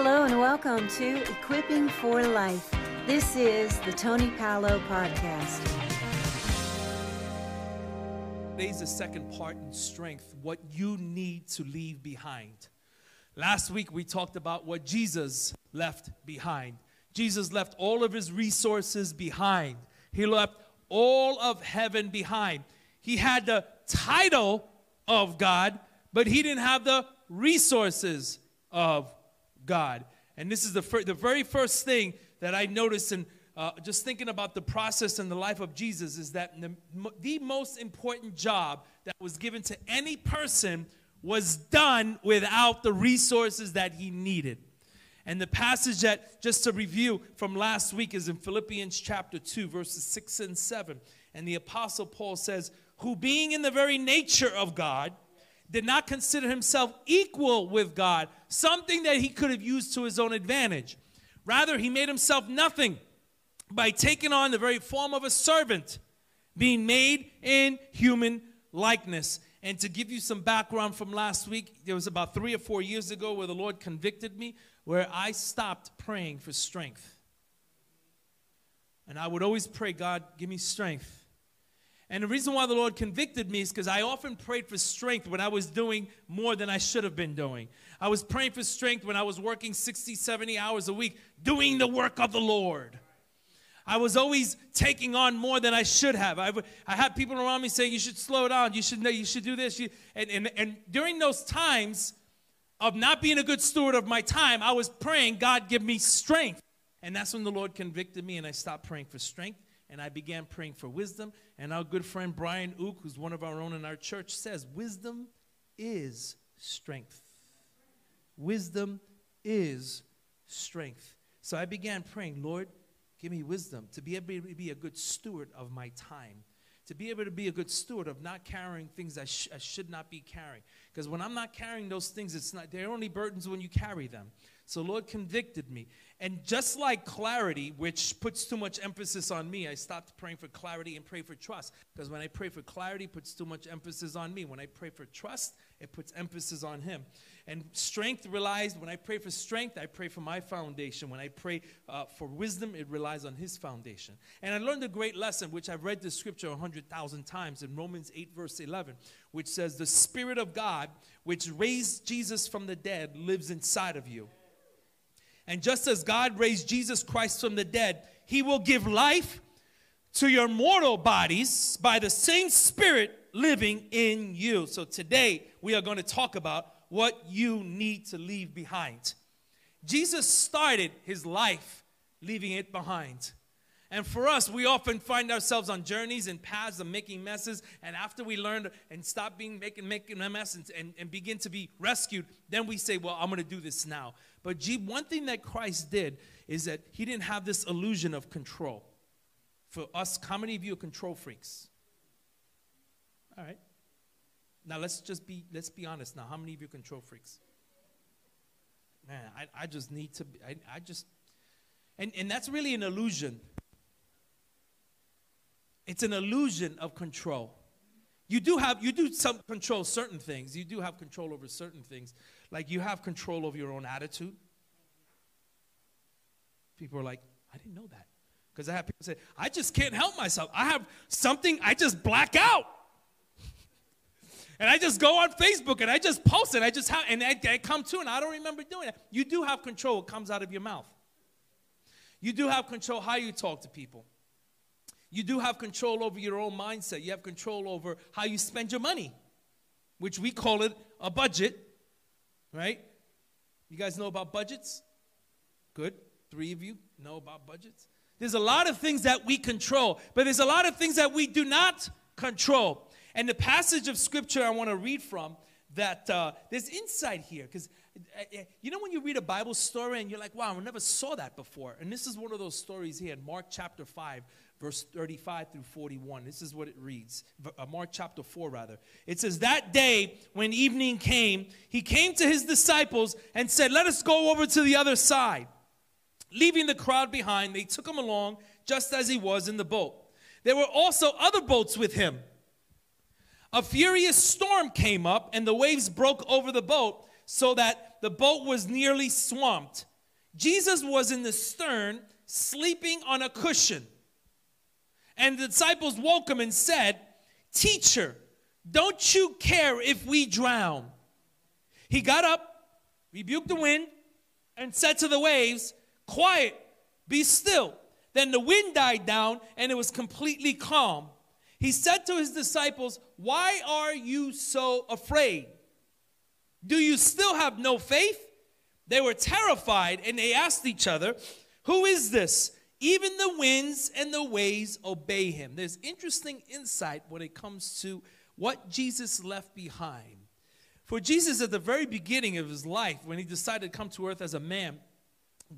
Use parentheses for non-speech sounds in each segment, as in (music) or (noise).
Hello and welcome to Equipping for Life. This is the Tony Palo Podcast. Today's the second part in strength, what you need to leave behind. Last week we talked about what Jesus left behind. Jesus left all of his resources behind, he left all of heaven behind. He had the title of God, but he didn't have the resources of God. And this is the, fir- the very first thing that I noticed in uh, just thinking about the process in the life of Jesus is that the, the most important job that was given to any person was done without the resources that he needed. And the passage that, just to review from last week, is in Philippians chapter 2, verses 6 and 7. And the Apostle Paul says, Who being in the very nature of God, did not consider himself equal with God, something that he could have used to his own advantage. Rather, he made himself nothing by taking on the very form of a servant, being made in human likeness. And to give you some background from last week, there was about three or four years ago where the Lord convicted me, where I stopped praying for strength. And I would always pray, God, give me strength. And the reason why the Lord convicted me is because I often prayed for strength when I was doing more than I should have been doing. I was praying for strength when I was working 60, 70 hours a week doing the work of the Lord. I was always taking on more than I should have. I, I had people around me saying, You should slow down. You should, you should do this. You, and, and, and during those times of not being a good steward of my time, I was praying, God, give me strength. And that's when the Lord convicted me, and I stopped praying for strength and I began praying for wisdom. And our good friend Brian Ook, who's one of our own in our church, says, Wisdom is strength. Wisdom is strength. So I began praying, Lord, give me wisdom to be able to be a good steward of my time, to be able to be a good steward of not carrying things I, sh- I should not be carrying. Because when I'm not carrying those things, it's not, they're only burdens when you carry them. So Lord convicted me. And just like clarity, which puts too much emphasis on me, I stopped praying for clarity and pray for trust. Because when I pray for clarity, it puts too much emphasis on me. When I pray for trust, it puts emphasis on him. And strength relies, when I pray for strength, I pray for my foundation. When I pray uh, for wisdom, it relies on his foundation. And I learned a great lesson, which I've read the scripture a 100,000 times in Romans 8, verse 11, which says, The Spirit of God, which raised Jesus from the dead, lives inside of you. And just as God raised Jesus Christ from the dead, he will give life to your mortal bodies by the same Spirit living in you. So today we are going to talk about what you need to leave behind. Jesus started his life leaving it behind. And for us, we often find ourselves on journeys and paths of making messes. And after we learn and stop being making making a mess and, and, and begin to be rescued, then we say, Well, I'm gonna do this now. But gee, one thing that Christ did is that he didn't have this illusion of control. For us, how many of you are control freaks? All right. Now let's just be let's be honest now. How many of you control freaks? Man, I, I just need to be, I, I just and, and that's really an illusion. It's an illusion of control. You do have you do some control certain things. You do have control over certain things. Like you have control over your own attitude. People are like, I didn't know that. Because I have people say, I just can't help myself. I have something I just black out. And I just go on Facebook and I just post it. I just have and I, I come to and I don't remember doing it. You do have control. What comes out of your mouth. You do have control how you talk to people. You do have control over your own mindset. You have control over how you spend your money, which we call it a budget, right? You guys know about budgets? Good. Three of you know about budgets. There's a lot of things that we control, but there's a lot of things that we do not control. And the passage of scripture I want to read from that uh, there's insight here because uh, uh, you know when you read a bible story and you're like wow i never saw that before and this is one of those stories here in mark chapter 5 verse 35 through 41. This is what it reads. Uh, Mark chapter 4, rather. It says, That day, when evening came, he came to his disciples and said, Let us go over to the other side. Leaving the crowd behind, they took him along just as he was in the boat. There were also other boats with him. A furious storm came up, and the waves broke over the boat so that the boat was nearly swamped. Jesus was in the stern, sleeping on a cushion. And the disciples woke him and said, Teacher, don't you care if we drown? He got up, rebuked the wind, and said to the waves, Quiet, be still. Then the wind died down, and it was completely calm. He said to his disciples, Why are you so afraid? Do you still have no faith? They were terrified and they asked each other, Who is this? Even the winds and the waves obey him. There's interesting insight when it comes to what Jesus left behind. For Jesus, at the very beginning of his life, when he decided to come to earth as a man,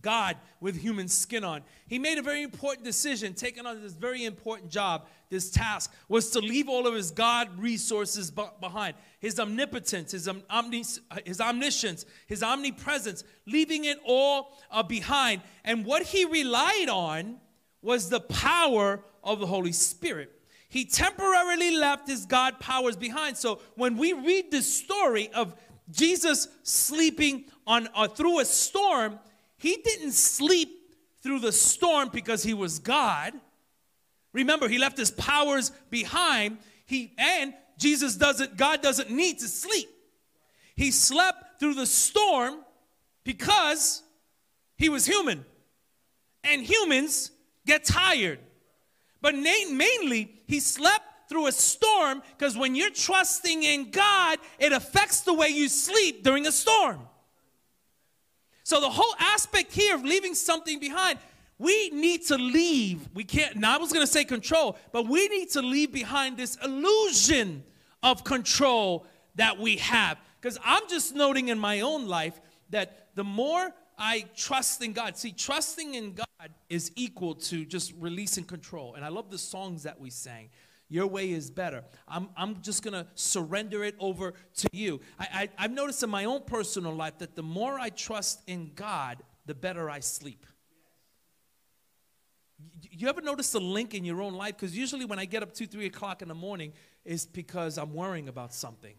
God with human skin on. He made a very important decision, taking on this very important job, this task, was to leave all of his God resources behind his omnipotence, his, omnis- his omniscience, his omnipresence, leaving it all uh, behind. And what he relied on was the power of the Holy Spirit. He temporarily left his God powers behind. So when we read the story of Jesus sleeping on uh, through a storm, he didn't sleep through the storm because he was God. Remember, he left his powers behind. He and Jesus doesn't God doesn't need to sleep. He slept through the storm because he was human. And humans get tired. But mainly, he slept through a storm because when you're trusting in God, it affects the way you sleep during a storm. So the whole aspect here of leaving something behind, we need to leave. We can't, now I was going to say control, but we need to leave behind this illusion of control that we have. Because I'm just noting in my own life that the more I trust in God, see, trusting in God is equal to just releasing control. And I love the songs that we sang. Your way is better. I'm, I'm just going to surrender it over to you. I, I, I've noticed in my own personal life that the more I trust in God, the better I sleep. You ever notice a link in your own life? Because usually when I get up two, three o'clock in the morning, is because I'm worrying about something.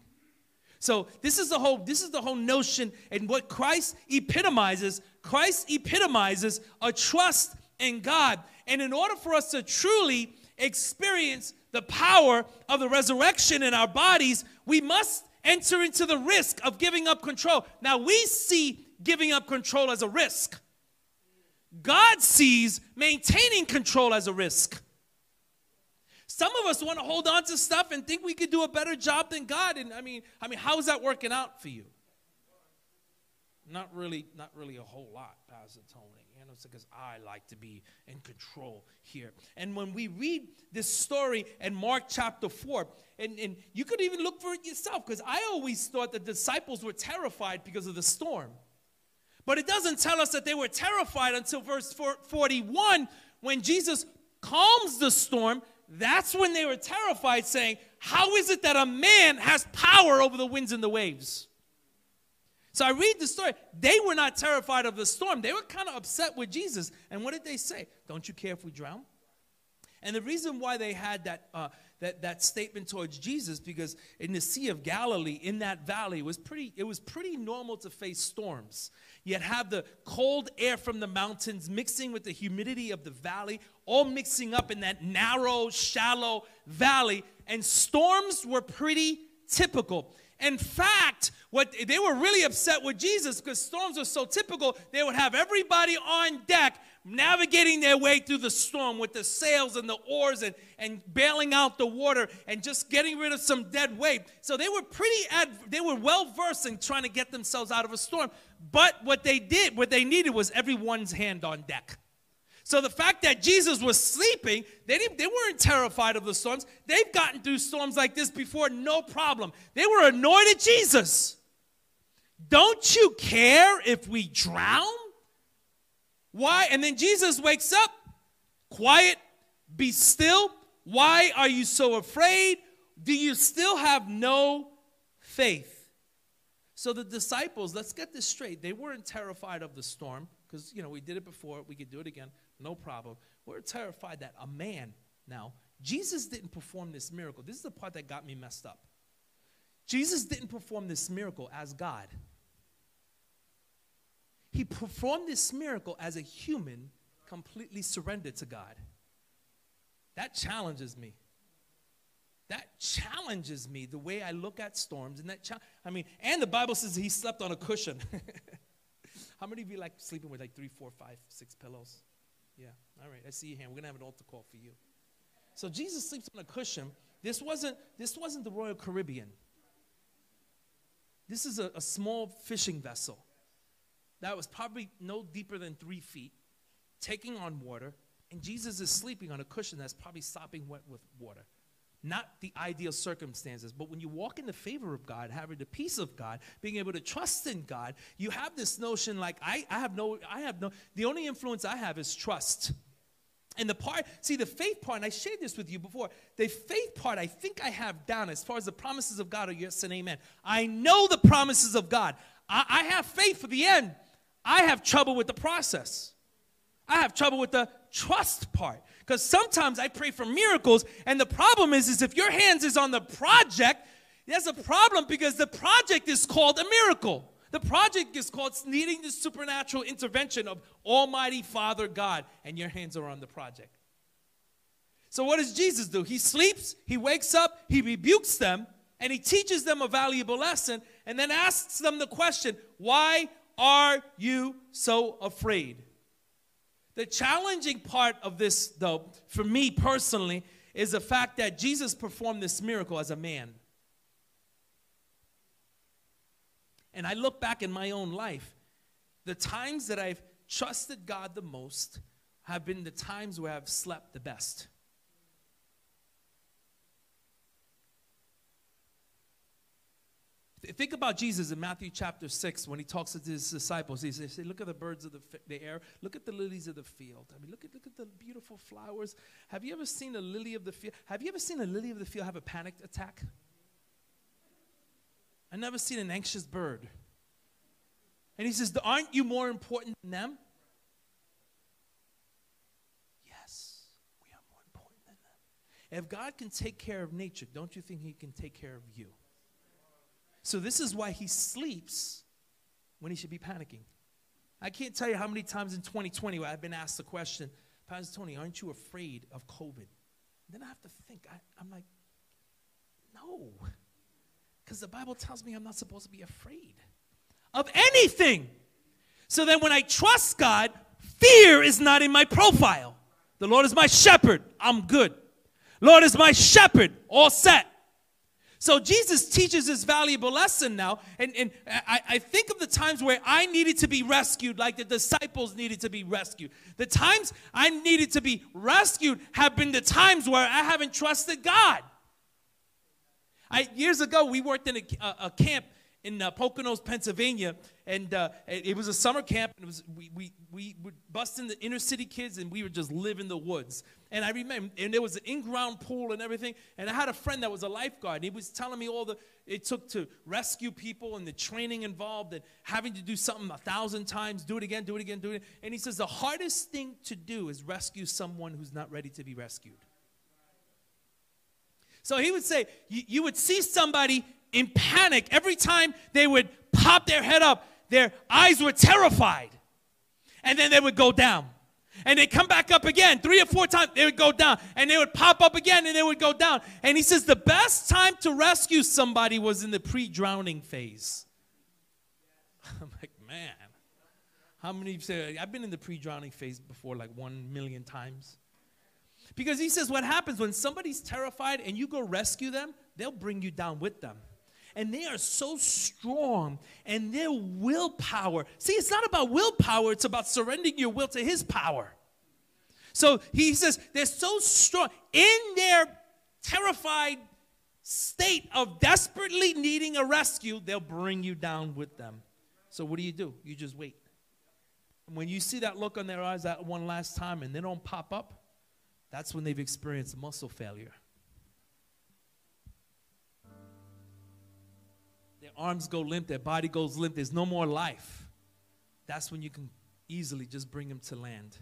So this is the whole this is the whole notion and what Christ epitomizes. Christ epitomizes a trust in God. And in order for us to truly experience the power of the resurrection in our bodies, we must enter into the risk of giving up control. Now, we see giving up control as a risk. God sees maintaining control as a risk. Some of us want to hold on to stuff and think we could do a better job than God. And I mean, I mean, how's that working out for you? Not really, not really a whole lot, Pastor Tony because I like to be in control here. And when we read this story in Mark chapter 4, and, and you could even look for it yourself, because I always thought the disciples were terrified because of the storm. But it doesn't tell us that they were terrified until verse 41 when Jesus calms the storm. That's when they were terrified, saying, How is it that a man has power over the winds and the waves? So I read the story. They were not terrified of the storm. They were kind of upset with Jesus. And what did they say? Don't you care if we drown? And the reason why they had that, uh, that, that statement towards Jesus, because in the Sea of Galilee, in that valley, it was, pretty, it was pretty normal to face storms. Yet have the cold air from the mountains mixing with the humidity of the valley, all mixing up in that narrow, shallow valley. And storms were pretty typical. In fact, what they were really upset with Jesus because storms are so typical, they would have everybody on deck navigating their way through the storm with the sails and the oars and, and bailing out the water and just getting rid of some dead weight. So they were pretty ad, they were well versed in trying to get themselves out of a storm. But what they did, what they needed was everyone's hand on deck. So the fact that Jesus was sleeping, they, didn't, they weren't terrified of the storms. They've gotten through storms like this before, no problem. They were annoyed at Jesus. Don't you care if we drown? Why? And then Jesus wakes up, quiet, be still. Why are you so afraid? Do you still have no faith? So the disciples, let's get this straight. They weren't terrified of the storm because, you know, we did it before, we could do it again no problem. We're terrified that a man, now, Jesus didn't perform this miracle. This is the part that got me messed up. Jesus didn't perform this miracle as God. He performed this miracle as a human, completely surrendered to God. That challenges me. That challenges me the way I look at storms. And that, cha- I mean, and the Bible says he slept on a cushion. (laughs) How many of you like sleeping with like three, four, five, six pillows? Yeah, all right. I see your hand. We're gonna have an altar call for you. So Jesus sleeps on a cushion. This wasn't this wasn't the Royal Caribbean. This is a, a small fishing vessel that was probably no deeper than three feet, taking on water, and Jesus is sleeping on a cushion that's probably sopping wet with water. Not the ideal circumstances, but when you walk in the favor of God, having the peace of God, being able to trust in God, you have this notion like I, I have no, I have no, the only influence I have is trust. And the part, see, the faith part, and I shared this with you before, the faith part I think I have down as far as the promises of God are yes and amen. I know the promises of God. I, I have faith for the end. I have trouble with the process. I have trouble with the trust part. Because sometimes I pray for miracles, and the problem is, is if your hands is on the project, there's a problem because the project is called a miracle. The project is called needing the supernatural intervention of Almighty Father God, and your hands are on the project. So, what does Jesus do? He sleeps, he wakes up, he rebukes them, and he teaches them a valuable lesson, and then asks them the question Why are you so afraid? The challenging part of this, though, for me personally, is the fact that Jesus performed this miracle as a man. And I look back in my own life, the times that I've trusted God the most have been the times where I've slept the best. Think about Jesus in Matthew chapter 6 when he talks to his disciples. He says, Look at the birds of the, the air. Look at the lilies of the field. I mean, look at, look at the beautiful flowers. Have you ever seen a lily of the field? Have you ever seen a lily of the field have a panicked attack? I've never seen an anxious bird. And he says, Aren't you more important than them? Yes, we are more important than them. If God can take care of nature, don't you think he can take care of you? So, this is why he sleeps when he should be panicking. I can't tell you how many times in 2020 where I've been asked the question, Pastor Tony, aren't you afraid of COVID? Then I have to think, I, I'm like, no. Because the Bible tells me I'm not supposed to be afraid of anything. So then when I trust God, fear is not in my profile. The Lord is my shepherd, I'm good. Lord is my shepherd, all set. So Jesus teaches this valuable lesson now. And, and I, I, think of the times where I needed to be rescued, like the disciples needed to be rescued. The times I needed to be rescued have been the times where I haven't trusted God. I, years ago, we worked in a, a, a camp in uh, Poconos, Pennsylvania, and uh, it was a summer camp. And it was we, we, we would bust in the inner city kids, and we would just live in the woods. And I remember, and there was an in-ground pool and everything. And I had a friend that was a lifeguard. And he was telling me all the it took to rescue people and the training involved, and having to do something a thousand times, do it again, do it again, do it. And he says the hardest thing to do is rescue someone who's not ready to be rescued. So he would say, you would see somebody in panic every time they would pop their head up, their eyes were terrified. And then they would go down and they come back up again three or four times they would go down. And they would pop up again and they would go down. And he says the best time to rescue somebody was in the pre-drowning phase. (laughs) I'm like man how many you say i've been in the pre-drowning phase before like one million times? Because he says what happens when somebody's terrified and you go rescue them they'll bring you down with them and they are so strong and their willpower. See, it's not about willpower, it's about surrendering your will to His power. So he says they're so strong in their terrified state of desperately needing a rescue, they'll bring you down with them. So what do you do? You just wait. When you see that look on their eyes that one last time and they don't pop up, that's when they've experienced muscle failure. Arms go limp, their body goes limp, there's no more life. That's when you can easily just bring them to land.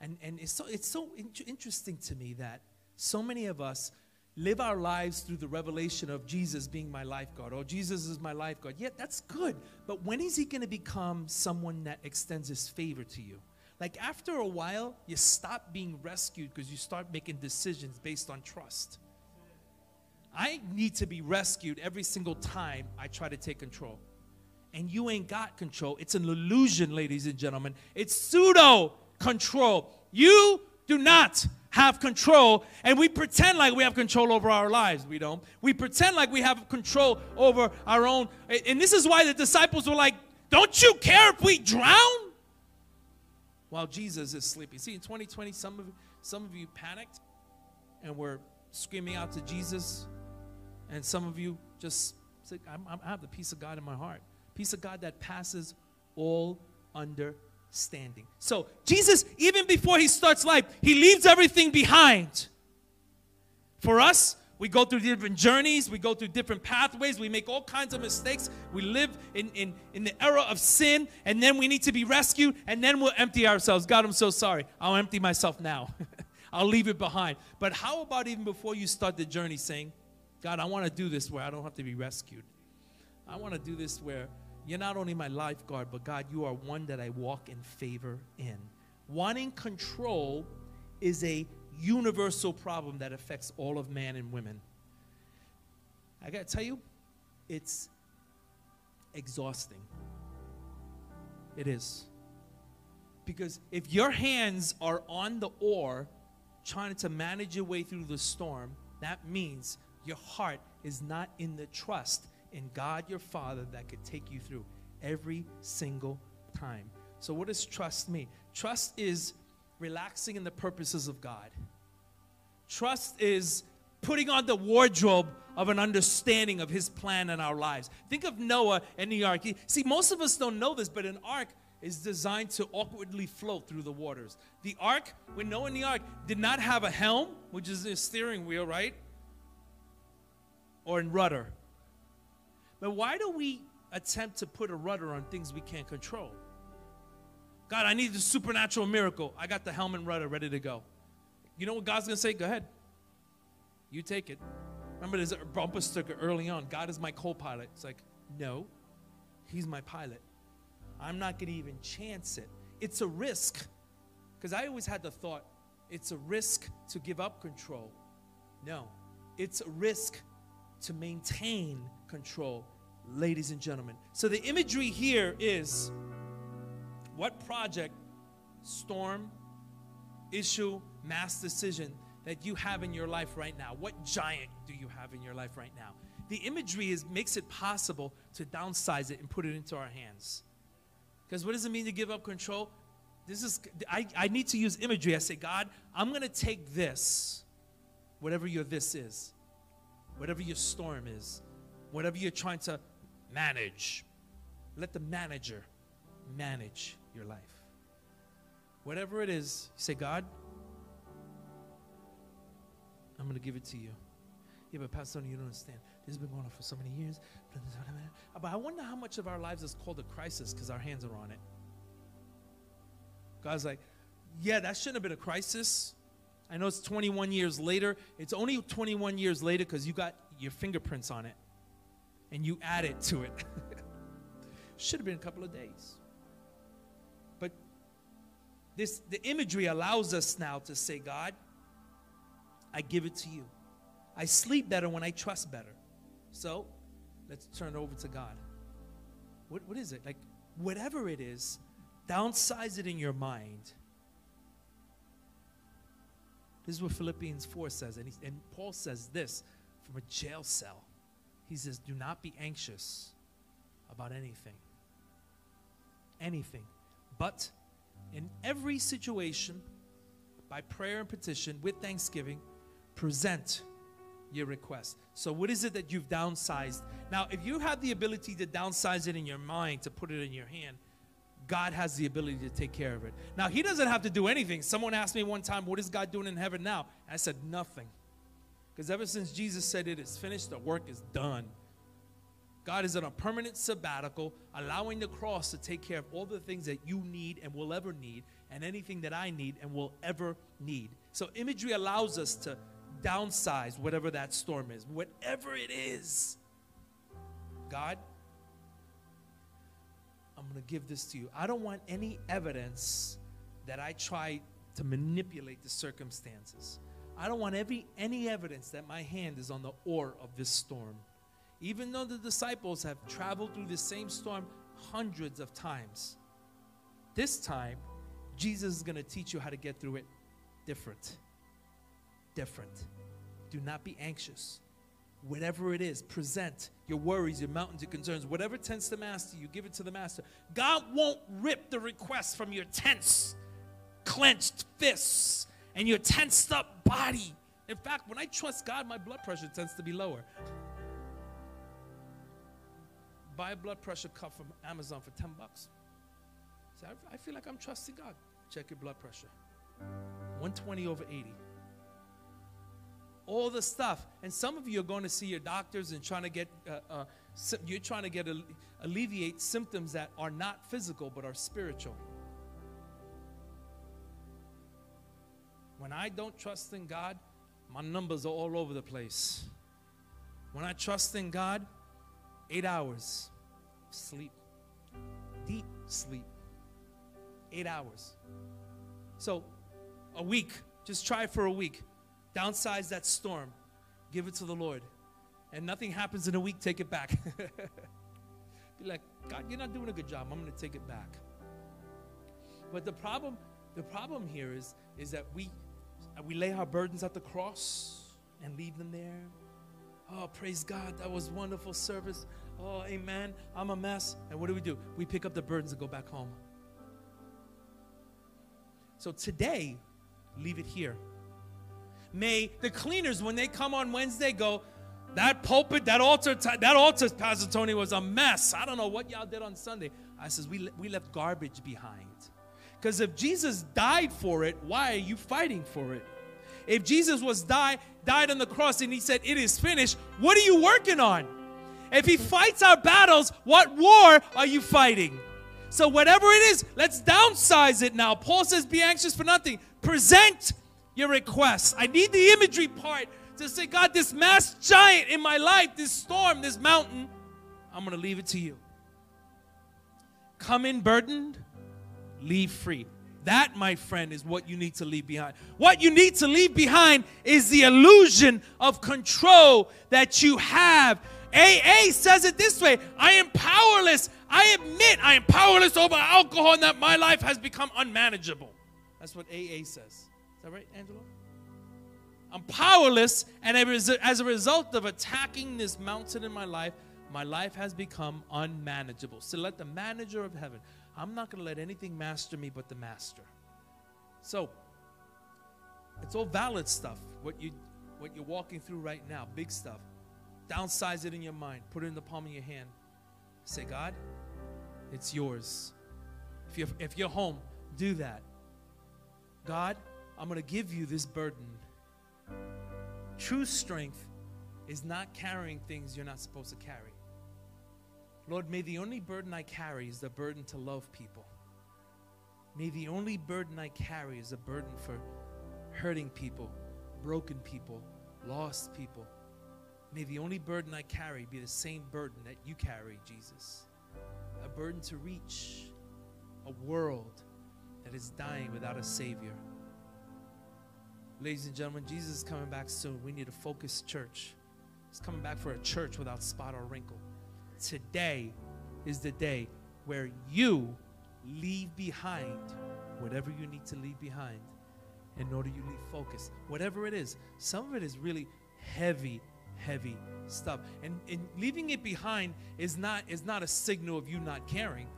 And, and it's so, it's so in- interesting to me that so many of us live our lives through the revelation of Jesus being my lifeguard. Oh, Jesus is my lifeguard. Yeah, that's good. But when is he going to become someone that extends his favor to you? Like after a while, you stop being rescued because you start making decisions based on trust. I need to be rescued every single time I try to take control. And you ain't got control. It's an illusion, ladies and gentlemen. It's pseudo control. You do not have control, and we pretend like we have control over our lives. We don't. We pretend like we have control over our own. And this is why the disciples were like, Don't you care if we drown? While Jesus is sleeping. See, in 2020, some of, some of you panicked and were screaming out to Jesus and some of you just say, i have the peace of God in my heart. Peace of God that passes all understanding. So, Jesus, even before he starts life, he leaves everything behind. For us, we go through different journeys, we go through different pathways, we make all kinds of mistakes. We live in, in, in the era of sin, and then we need to be rescued, and then we'll empty ourselves. God, I'm so sorry. I'll empty myself now. (laughs) I'll leave it behind. But how about even before you start the journey saying, God, I want to do this where I don't have to be rescued. I want to do this where you're not only my lifeguard, but God, you are one that I walk in favor in. Wanting control is a universal problem that affects all of man and women. I got to tell you, it's exhausting. It is. Because if your hands are on the oar, trying to manage your way through the storm, that means your heart is not in the trust in God your Father that could take you through every single time. So, what does trust mean? Trust is relaxing in the purposes of God. Trust is putting on the wardrobe of an understanding of his plan in our lives. Think of Noah and the ark. See, most of us don't know this, but an ark is designed to awkwardly float through the waters. The ark, when Noah and the ark did not have a helm, which is a steering wheel, right? Or in rudder. But why do we attempt to put a rudder on things we can't control? God, I need the supernatural miracle. I got the helm and rudder ready to go. You know what God's going to say? Go ahead. You take it. Remember, there's a bumper sticker early on God is my co pilot. It's like, no, He's my pilot. I'm not going to even chance it. It's a risk. Because I always had the thought, it's a risk to give up control. No, it's a risk to maintain control, ladies and gentlemen. So the imagery here is what project, storm, issue, mass decision that you have in your life right now? What giant do you have in your life right now? The imagery is makes it possible to downsize it and put it into our hands. Because what does it mean to give up control? This is I, I need to use imagery. I say, God, I'm gonna take this, whatever your this is, whatever your storm is, whatever you're trying to manage, let the manager manage your life. Whatever it is, say, God, I'm going to give it to you. Yeah, but Pastor you don't understand. This has been going on for so many years. But I wonder how much of our lives is called a crisis because our hands are on it. God's like, yeah, that shouldn't have been a crisis. I know it's 21 years later. It's only 21 years later because you got your fingerprints on it and you add it to it. (laughs) Should have been a couple of days. But this the imagery allows us now to say, God, I give it to you. I sleep better when I trust better. So let's turn it over to God. What, what is it? Like, whatever it is, downsize it in your mind this is what Philippians 4 says. And, he, and Paul says this from a jail cell. He says, Do not be anxious about anything. Anything. But in every situation, by prayer and petition, with thanksgiving, present your request. So, what is it that you've downsized? Now, if you have the ability to downsize it in your mind, to put it in your hand, God has the ability to take care of it. Now, He doesn't have to do anything. Someone asked me one time, What is God doing in heaven now? I said, Nothing. Because ever since Jesus said it is finished, the work is done. God is on a permanent sabbatical, allowing the cross to take care of all the things that you need and will ever need, and anything that I need and will ever need. So, imagery allows us to downsize whatever that storm is, whatever it is. God, I'm going to give this to you. I don't want any evidence that I tried to manipulate the circumstances. I don't want every, any evidence that my hand is on the oar of this storm. Even though the disciples have traveled through the same storm hundreds of times, this time, Jesus is going to teach you how to get through it different. Different. Do not be anxious. Whatever it is, present your worries, your mountains, your concerns, whatever tends to master you, give it to the master. God won't rip the request from your tense, clenched fists and your tensed up body. In fact, when I trust God, my blood pressure tends to be lower. Buy a blood pressure cuff from Amazon for 10 bucks. I, I feel like I'm trusting God. Check your blood pressure 120 over 80 all the stuff. And some of you are going to see your doctors and trying to get, uh, uh, you're trying to get alleviate symptoms that are not physical but are spiritual. When I don't trust in God, my numbers are all over the place. When I trust in God, eight hours sleep, deep sleep, eight hours. So, a week, just try for a week. Downsize that storm, give it to the Lord. And nothing happens in a week, take it back. (laughs) Be like, God, you're not doing a good job. I'm going to take it back. But the problem, the problem here is, is that we we lay our burdens at the cross and leave them there. Oh, praise God. That was wonderful service. Oh, amen. I'm a mess. And what do we do? We pick up the burdens and go back home. So today, leave it here. May the cleaners, when they come on Wednesday, go, that pulpit, that altar, that altar, Pastor Tony, was a mess. I don't know what y'all did on Sunday. I says, we, we left garbage behind. Because if Jesus died for it, why are you fighting for it? If Jesus was die, died on the cross and he said, It is finished, what are you working on? If he fights our battles, what war are you fighting? So, whatever it is, let's downsize it now. Paul says, Be anxious for nothing. Present your requests. I need the imagery part to say, God, this mass giant in my life, this storm, this mountain, I'm going to leave it to you. Come in burdened, leave free. That, my friend, is what you need to leave behind. What you need to leave behind is the illusion of control that you have. AA says it this way I am powerless. I admit I am powerless over alcohol and that my life has become unmanageable. That's what AA says. Is that right, Angelo? I'm powerless, and as a result of attacking this mountain in my life, my life has become unmanageable. So let the manager of heaven, I'm not going to let anything master me but the master. So, it's all valid stuff. What you what you're walking through right now, big stuff. Downsize it in your mind. Put it in the palm of your hand. Say, God, it's yours. If you're, if you're home, do that. God, I'm going to give you this burden. True strength is not carrying things you're not supposed to carry. Lord, may the only burden I carry is the burden to love people. May the only burden I carry is a burden for hurting people, broken people, lost people. May the only burden I carry be the same burden that you carry, Jesus. A burden to reach a world that is dying without a Savior. Ladies and gentlemen, Jesus is coming back soon. We need a focused church. He's coming back for a church without spot or wrinkle today is the day where you leave behind whatever you need to leave behind in order you leave focus. Whatever it is, some of it is really heavy, heavy stuff. And, and leaving it behind is not, is not a signal of you not caring.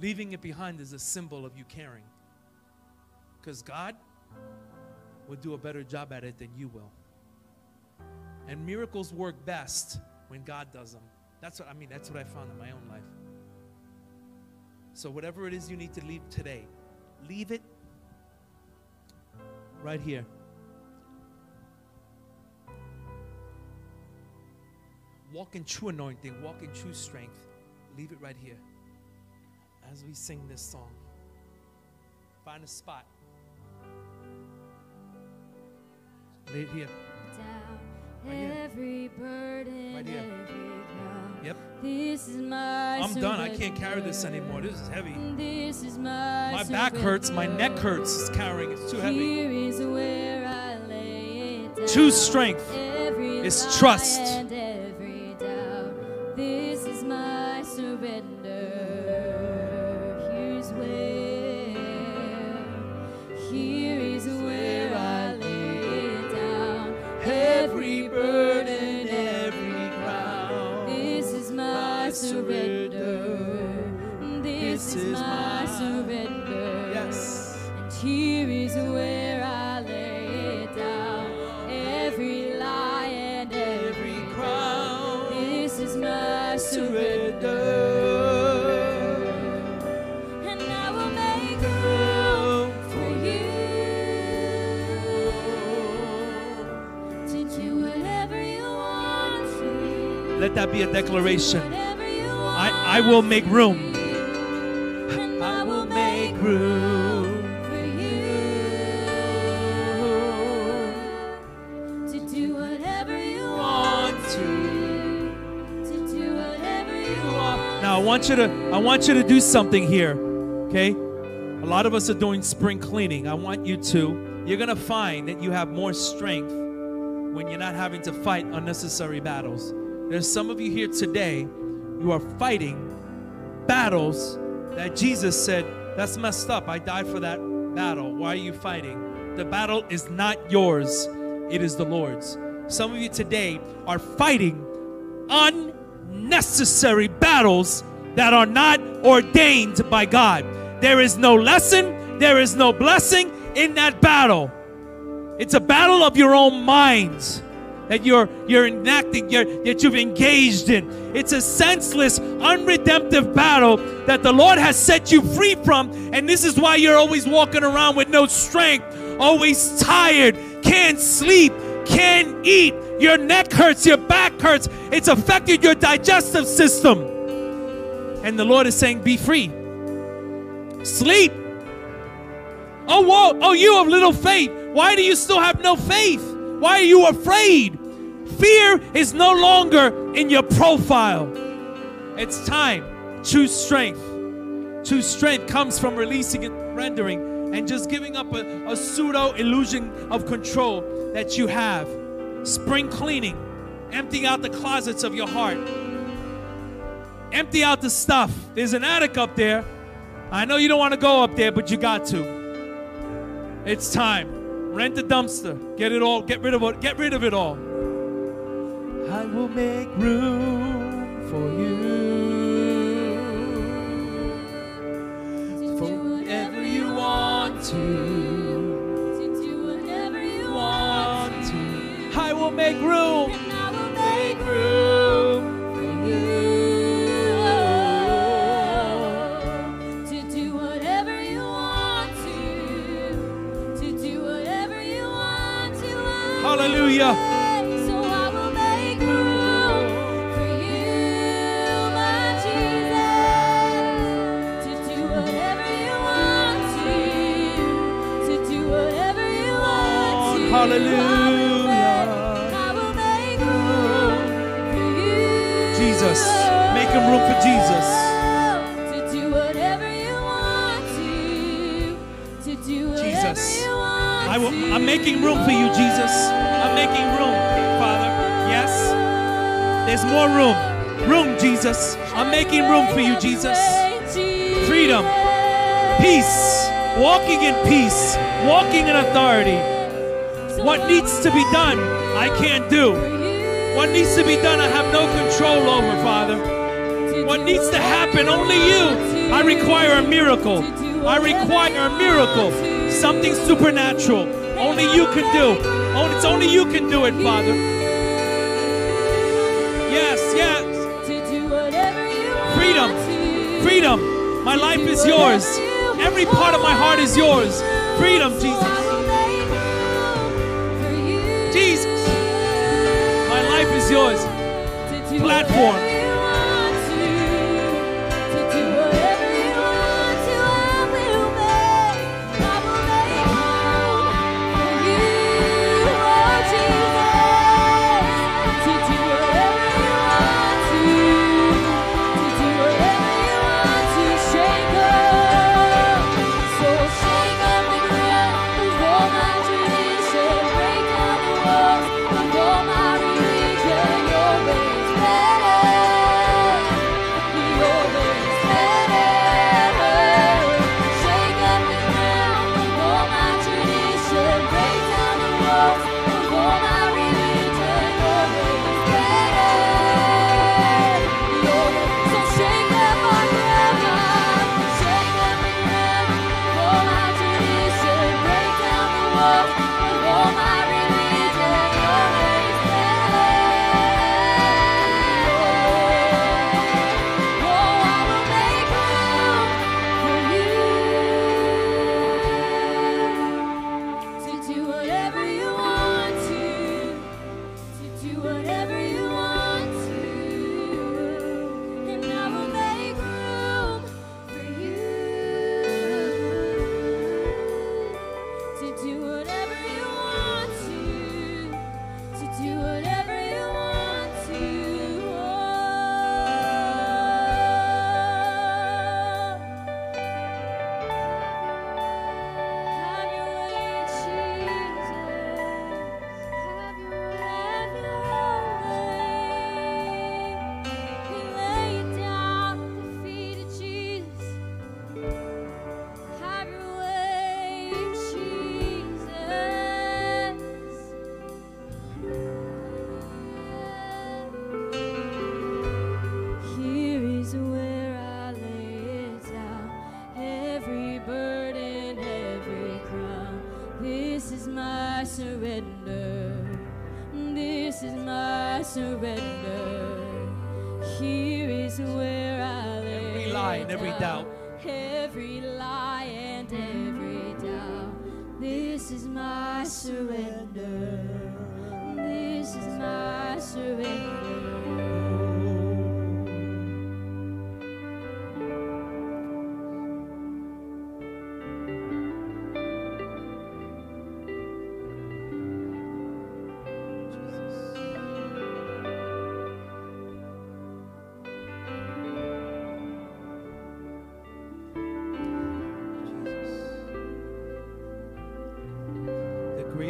Leaving it behind is a symbol of you caring. Because God will do a better job at it than you will. And miracles work best when God does them. That's what I mean, that's what I found in my own life. So, whatever it is you need to leave today, leave it right here. Walk in true anointing, walk in true strength. Leave it right here as we sing this song. Find a spot. Lay it here. down Right here. burden, Right here. every. Yep. This is my I'm done. I can't carry this anymore. This is heavy. This is my My back hurts. My neck hurts. It's carrying. It's too heavy. Here is where I lay it down. True strength Every is trust. Let that be a declaration. I, I will make room. I will make room. for you to do whatever you want to. To do whatever you want. Now I want you to I want you to do something here. Okay? A lot of us are doing spring cleaning. I want you to you're going to find that you have more strength when you're not having to fight unnecessary battles. There's some of you here today you are fighting battles that Jesus said, that's messed up. I died for that battle. Why are you fighting? The battle is not yours, it is the Lord's. Some of you today are fighting unnecessary battles that are not ordained by God. There is no lesson, there is no blessing in that battle. It's a battle of your own minds that you're you're enacting, you're, that you've engaged in. It's a senseless, unredemptive battle that the Lord has set you free from, and this is why you're always walking around with no strength, always tired, can't sleep, can't eat. Your neck hurts, your back hurts. It's affected your digestive system. And the Lord is saying, Be free. Sleep. Oh, whoa. Oh, you have little faith. Why do you still have no faith? Why are you afraid? Fear is no longer in your profile. It's time. Choose strength. Choose strength comes from releasing and rendering and just giving up a, a pseudo illusion of control that you have. Spring cleaning, emptying out the closets of your heart. Empty out the stuff. There's an attic up there. I know you don't want to go up there, but you got to. It's time. Rent the dumpster. Get it all. Get rid of it. Get rid of it all. I will make room for you. To For do whatever you want to. To do whatever you want Want to. to. I will make room. Making room for you, Jesus. I'm making room, Father. Yes. There's more room. Room, Jesus. I'm making room for you, Jesus. Freedom. Peace. Walking in peace. Walking in authority. What needs to be done, I can't do. What needs to be done, I have no control over, Father. What needs to happen, only you. I require a miracle. I require a miracle. Something supernatural. Only you can do. It's only you can do it, Father. Yes, yes. Freedom. Freedom. My life is yours. Every part of my heart is yours. Freedom, Jesus. Jesus. My life is yours. Platform.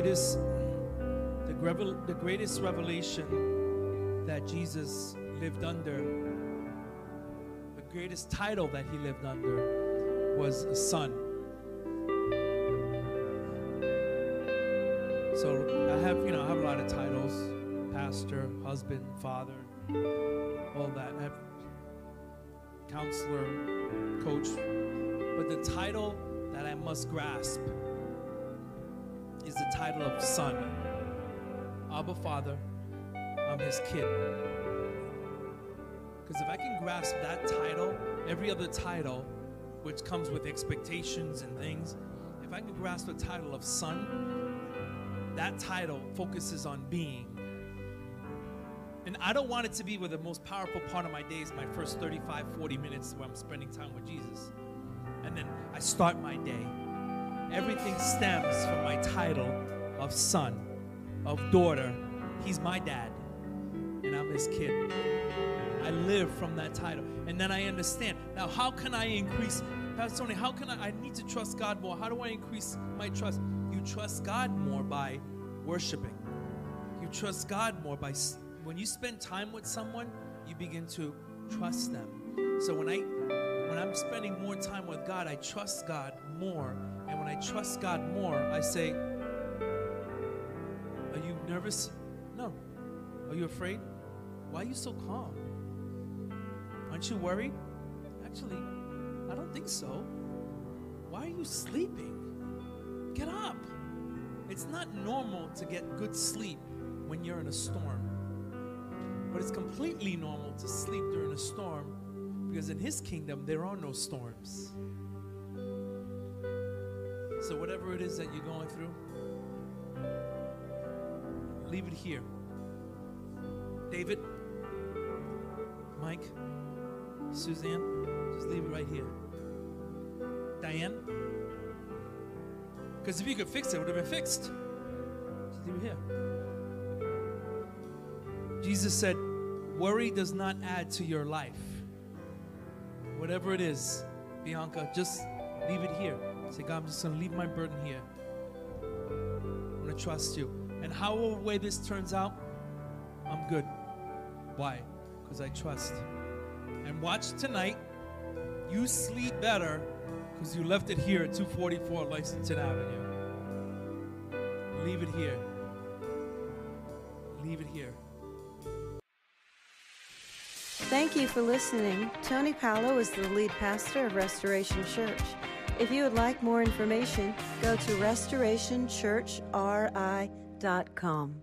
Greatest, the, revel, the greatest revelation that Jesus lived under, the greatest title that he lived under was a son. So I have, you know, I have a lot of titles: pastor, husband, father, all that. I have counselor, coach. But the title that I must grasp title of son. Abba Father, I'm his kid. Because if I can grasp that title, every other title, which comes with expectations and things, if I can grasp the title of son, that title focuses on being. And I don't want it to be where the most powerful part of my day is my first 35, 40 minutes where I'm spending time with Jesus. And then I start my day. Everything stems from my title of son, of daughter. He's my dad, and I'm his kid. I live from that title. And then I understand. Now, how can I increase? Pastor Tony, how can I? I need to trust God more. How do I increase my trust? You trust God more by worshiping. You trust God more by when you spend time with someone, you begin to trust them. So when I when I'm spending more time with God, I trust God more. And when I trust God more, I say, Are you nervous? No. Are you afraid? Why are you so calm? Aren't you worried? Actually, I don't think so. Why are you sleeping? Get up. It's not normal to get good sleep when you're in a storm. But it's completely normal to sleep during a storm because in his kingdom there are no storms. So, whatever it is that you're going through, leave it here. David, Mike, Suzanne, just leave it right here. Diane, because if you could fix it, it would have been fixed. Just leave it here. Jesus said, Worry does not add to your life. Whatever it is, Bianca, just leave it here. Say, God, I'm just going to leave my burden here. I'm going to trust you. And however way this turns out, I'm good. Why? Because I trust. And watch tonight, you sleep better because you left it here at 244 Lexington Avenue. Leave it here. Leave it here. Thank you for listening. Tony Paolo is the lead pastor of Restoration Church. If you would like more information, go to restorationchurchri.com.